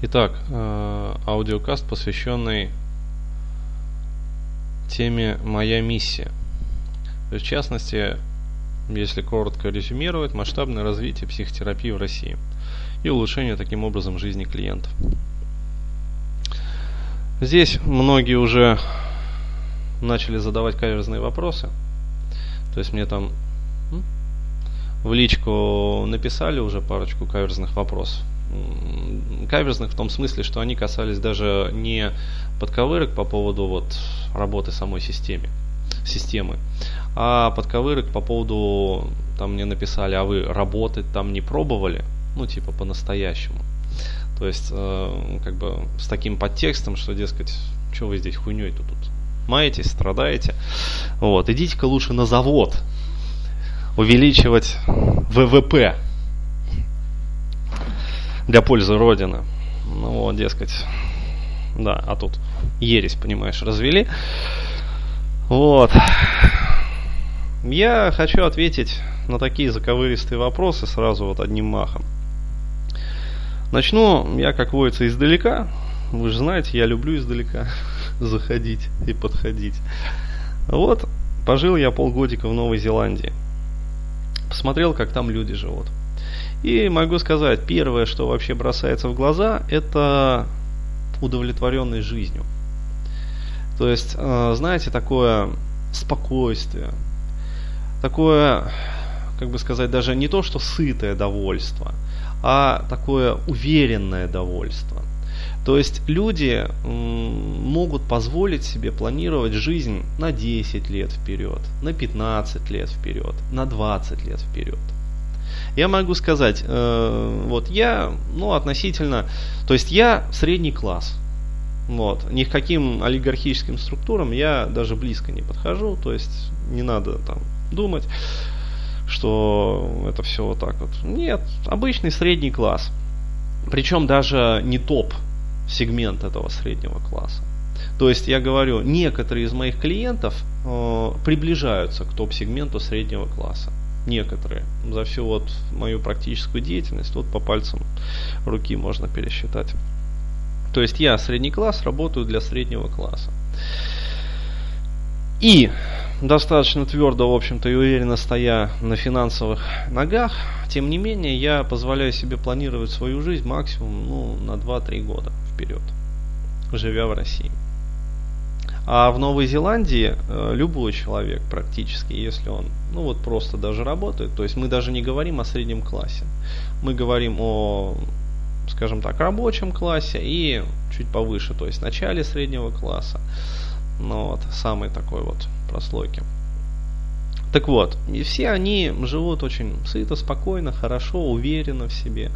Итак, э, аудиокаст, посвященный теме «Моя миссия». В частности, если коротко резюмировать, масштабное развитие психотерапии в России и улучшение таким образом жизни клиентов. Здесь многие уже начали задавать каверзные вопросы. То есть мне там в личку написали уже парочку каверзных вопросов каверзных в том смысле, что они касались даже не подковырок по поводу вот работы самой системы, системы, а подковырок по поводу, там мне написали, а вы работать там не пробовали, ну типа по-настоящему. То есть, э, как бы с таким подтекстом, что, дескать, что вы здесь хуйней-то тут маетесь, страдаете. Вот, идите-ка лучше на завод увеличивать ВВП для пользы Родины. Ну вот, дескать, да, а тут ересь, понимаешь, развели. Вот. Я хочу ответить на такие заковыристые вопросы сразу вот одним махом. Начну я, как водится, издалека. Вы же знаете, я люблю издалека заходить и подходить. Вот, пожил я полгодика в Новой Зеландии. Посмотрел, как там люди живут. И могу сказать, первое, что вообще бросается в глаза, это удовлетворенность жизнью. То есть, э, знаете, такое спокойствие, такое, как бы сказать, даже не то, что сытое довольство, а такое уверенное довольство. То есть люди могут позволить себе планировать жизнь на 10 лет вперед, на 15 лет вперед, на 20 лет вперед. Я могу сказать, э, вот я, ну, относительно, то есть я средний класс. Вот. Ни к каким олигархическим структурам я даже близко не подхожу, то есть не надо там думать, что это все вот так вот. Нет, обычный средний класс. Причем даже не топ сегмент этого среднего класса. То есть я говорю, некоторые из моих клиентов э, приближаются к топ-сегменту среднего класса некоторые. За всю вот мою практическую деятельность, вот по пальцам руки можно пересчитать. То есть я средний класс, работаю для среднего класса. И достаточно твердо, в общем-то, и уверенно стоя на финансовых ногах, тем не менее, я позволяю себе планировать свою жизнь максимум ну, на 2-3 года вперед, живя в России. А в Новой Зеландии э, любой человек практически, если он, ну вот просто даже работает, то есть мы даже не говорим о среднем классе, мы говорим о, скажем так, рабочем классе и чуть повыше, то есть начале среднего класса, ну вот, самой такой вот прослойки. Так вот, и все они живут очень сыто, спокойно, хорошо, уверенно в себе.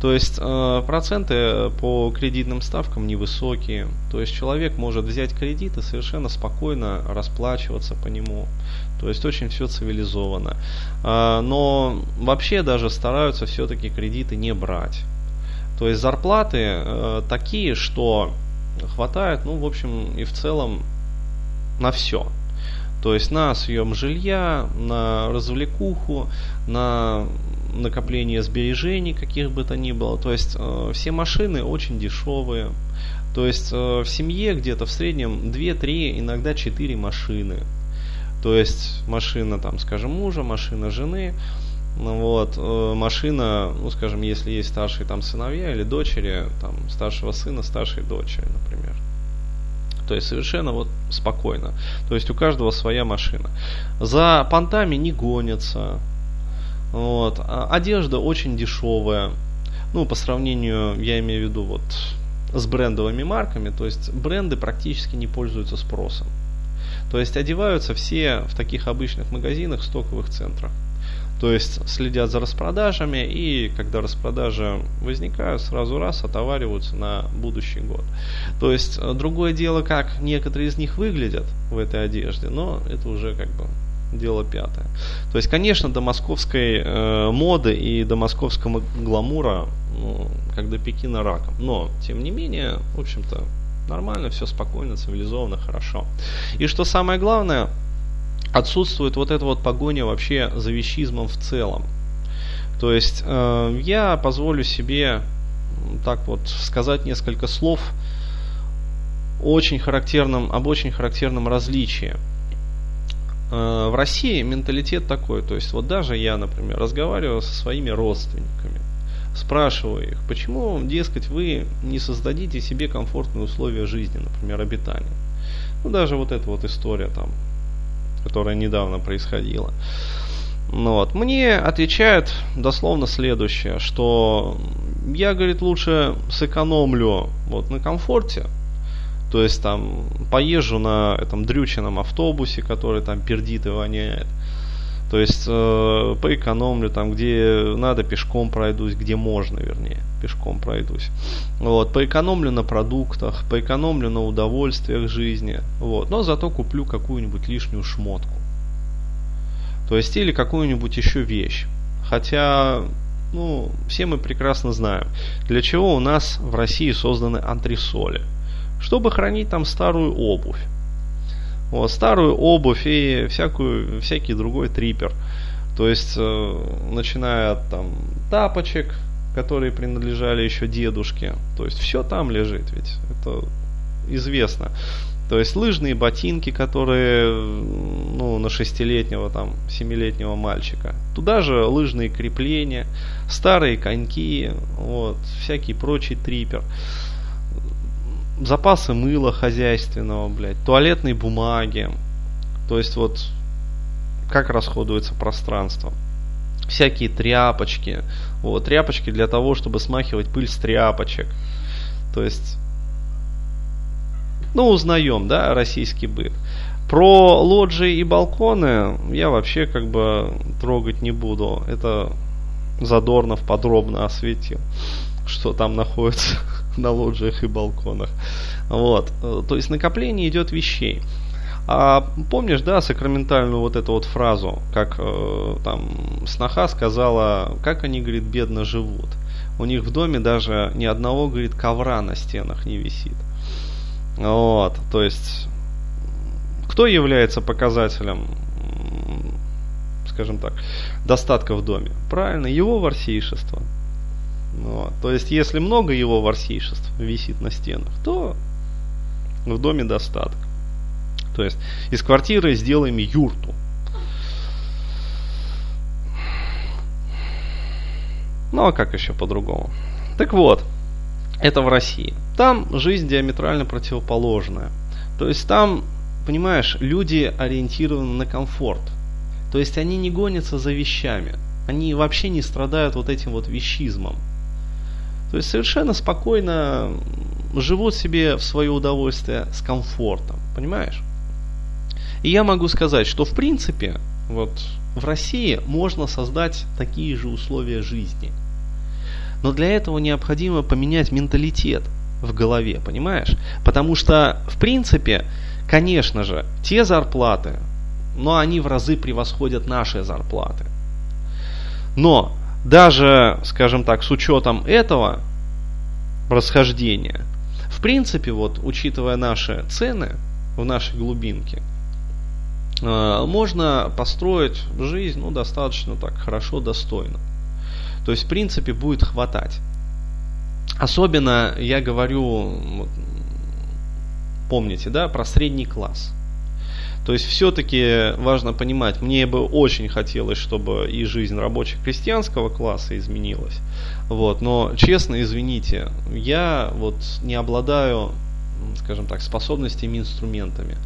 То есть э, проценты по кредитным ставкам невысокие. То есть человек может взять кредит и совершенно спокойно расплачиваться по нему. То есть очень все цивилизованно. Э, но вообще даже стараются все-таки кредиты не брать. То есть зарплаты э, такие, что хватает, ну, в общем, и в целом на все. То есть на съем жилья, на развлекуху, на накопление сбережений каких бы то ни было. То есть э, все машины очень дешевые. То есть э, в семье где-то в среднем 2-3, иногда 4 машины. То есть машина, там, скажем, мужа, машина жены, ну вот, э, машина, ну, скажем, если есть старшие там сыновья или дочери, там, старшего сына, старшей дочери, например. То есть совершенно вот спокойно. То есть у каждого своя машина. За понтами не гонятся. Вот. А одежда очень дешевая. Ну, по сравнению, я имею в виду вот с брендовыми марками, то есть бренды практически не пользуются спросом. То есть одеваются все в таких обычных магазинах, стоковых центрах. То есть следят за распродажами и когда распродажи возникают, сразу раз отовариваются на будущий год. То есть э, другое дело, как некоторые из них выглядят в этой одежде, но это уже как бы дело пятое. То есть, конечно, до московской э, моды и до московского гламура, ну, как до Пекина раком. Но, тем не менее, в общем-то, нормально, все спокойно, цивилизованно, хорошо. И что самое главное, отсутствует вот эта вот погоня вообще за вещизмом в целом. То есть э, я позволю себе так вот сказать несколько слов очень характерном, об очень характерном различии. Э, в России менталитет такой, то есть вот даже я, например, разговариваю со своими родственниками, спрашиваю их, почему, дескать, вы не создадите себе комфортные условия жизни, например, обитания. Ну, даже вот эта вот история там, которая недавно происходила. Ну, вот. Мне отвечают дословно следующее, что я, говорит, лучше сэкономлю вот на комфорте, то есть там поезжу на этом дрюченном автобусе, который там пердит и воняет. То есть э, поэкономлю там, где надо, пешком пройдусь, где можно, вернее, пешком пройдусь. Вот, поэкономлю на продуктах, поэкономлю на удовольствиях жизни. Вот, но зато куплю какую-нибудь лишнюю шмотку. То есть или какую-нибудь еще вещь. Хотя, ну, все мы прекрасно знаем, для чего у нас в России созданы антресоли чтобы хранить там старую обувь. Вот, старую обувь и всякую, всякий другой трипер. То есть, э, начиная от там тапочек, которые принадлежали еще дедушке. То есть, все там лежит, ведь это известно. То есть, лыжные ботинки, которые ну, на шестилетнего, там, семилетнего мальчика. Туда же лыжные крепления, старые коньки, вот, всякий прочий трипер запасы мыла хозяйственного, блядь, туалетной бумаги. То есть вот как расходуется пространство. Всякие тряпочки. Вот, тряпочки для того, чтобы смахивать пыль с тряпочек. То есть, ну, узнаем, да, российский быт. Про лоджии и балконы я вообще как бы трогать не буду. Это Задорнов подробно осветил, что там находится на лоджиях и балконах. Вот. То есть накопление идет вещей. А помнишь, да, сакраментальную вот эту вот фразу, как э, там сноха сказала, как они, говорит, бедно живут. У них в доме даже ни одного, говорит, ковра на стенах не висит. Вот, то есть, кто является показателем, скажем так, достатка в доме? Правильно, его ворсейшество. Вот. То есть, если много его ворсейшеств висит на стенах, то в доме достаток. То есть, из квартиры сделаем юрту. Ну, а как еще по-другому? Так вот, это в России. Там жизнь диаметрально противоположная. То есть там, понимаешь, люди ориентированы на комфорт. То есть они не гонятся за вещами. Они вообще не страдают вот этим вот вещизмом. То есть совершенно спокойно живут себе в свое удовольствие с комфортом, понимаешь? И я могу сказать, что в принципе вот в России можно создать такие же условия жизни. Но для этого необходимо поменять менталитет в голове, понимаешь? Потому что, в принципе, конечно же, те зарплаты, но они в разы превосходят наши зарплаты. Но даже, скажем так, с учетом этого расхождения, в принципе, вот, учитывая наши цены в нашей глубинке, можно построить жизнь ну, достаточно так хорошо, достойно. То есть, в принципе, будет хватать. Особенно я говорю, вот, помните, да, про средний класс. То есть все-таки важно понимать, мне бы очень хотелось, чтобы и жизнь рабочего крестьянского класса изменилась. Вот, но честно, извините, я вот не обладаю, скажем так, способностями, инструментами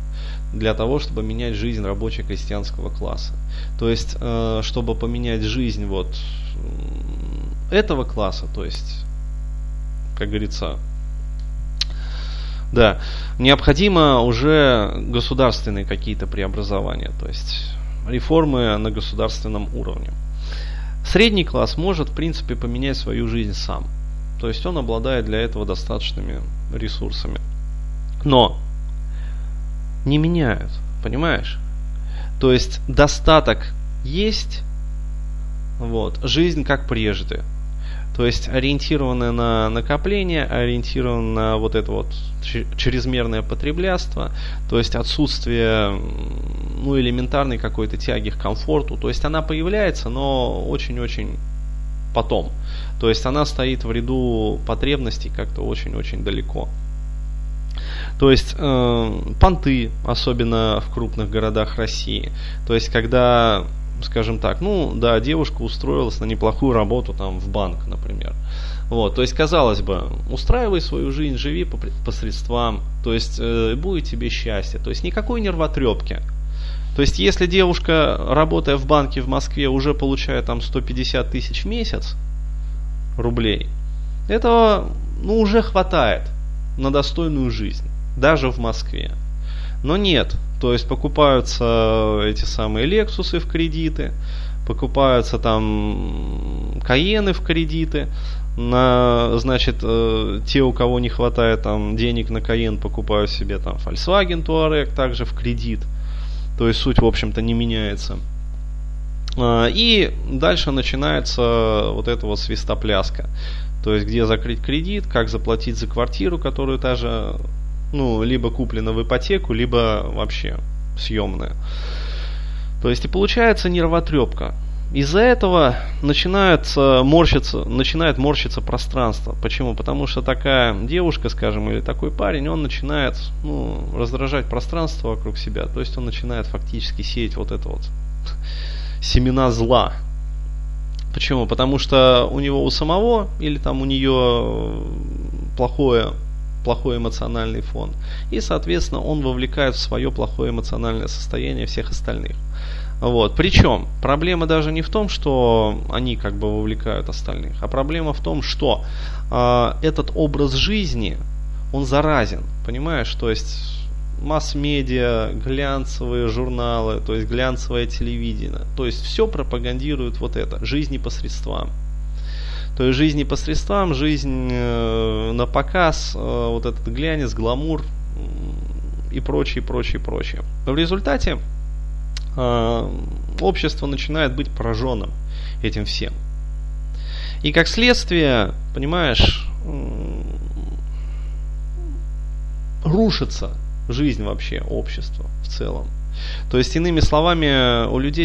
для того, чтобы менять жизнь рабочего крестьянского класса. То есть, э, чтобы поменять жизнь вот этого класса, то есть, как говорится, да, необходимо уже государственные какие-то преобразования, то есть реформы на государственном уровне. Средний класс может, в принципе, поменять свою жизнь сам. То есть он обладает для этого достаточными ресурсами. Но не меняют, понимаешь? То есть достаток есть, вот, жизнь как прежде. То есть ориентированное на накопление, ориентированное на вот это вот чрезмерное потреблятство, то есть отсутствие ну, элементарной какой-то тяги к комфорту. То есть она появляется, но очень-очень потом. То есть она стоит в ряду потребностей как-то очень-очень далеко. То есть э, понты, особенно в крупных городах России. То есть когда, скажем так, ну да, девушка устроилась на неплохую работу там в банк, например. Вот, то есть, казалось бы, устраивай свою жизнь, живи по, по средствам, то есть э, будет тебе счастье, то есть никакой нервотрепки. То есть, если девушка, работая в банке в Москве, уже получает там 150 тысяч в месяц рублей, этого ну, уже хватает на достойную жизнь, даже в Москве. Но нет, то есть покупаются эти самые Лексусы в кредиты, покупаются там Каены в кредиты, на, значит, э, те, у кого не хватает там денег на Каен, покупают себе там Volkswagen Touareg также в кредит. То есть суть, в общем-то, не меняется. А, и дальше начинается вот эта вот свистопляска. То есть, где закрыть кредит, как заплатить за квартиру, которую даже, ну, либо куплена в ипотеку, либо вообще съемная. То есть, и получается нервотрепка. Из-за этого начинает морщиться, начинает морщиться пространство. Почему? Потому что такая девушка, скажем, или такой парень, он начинает ну, раздражать пространство вокруг себя. То есть он начинает фактически сеять вот это вот семена зла. Почему? Потому что у него у самого или там у нее плохое плохой эмоциональный фон. И, соответственно, он вовлекает в свое плохое эмоциональное состояние всех остальных. Вот. Причем проблема даже не в том, что они как бы вовлекают остальных, а проблема в том, что э, этот образ жизни, он заразен, понимаешь? То есть масс-медиа, глянцевые журналы, то есть глянцевое телевидение, то есть все пропагандирует вот это, жизнь непосредством. То есть жизнь непосредством, жизнь э, на показ, э, вот этот глянец, гламур и прочее, прочее, прочее. В результате э, общество начинает быть пораженным этим всем. И как следствие, понимаешь, рушится жизнь вообще общества в целом. То есть, иными словами, у людей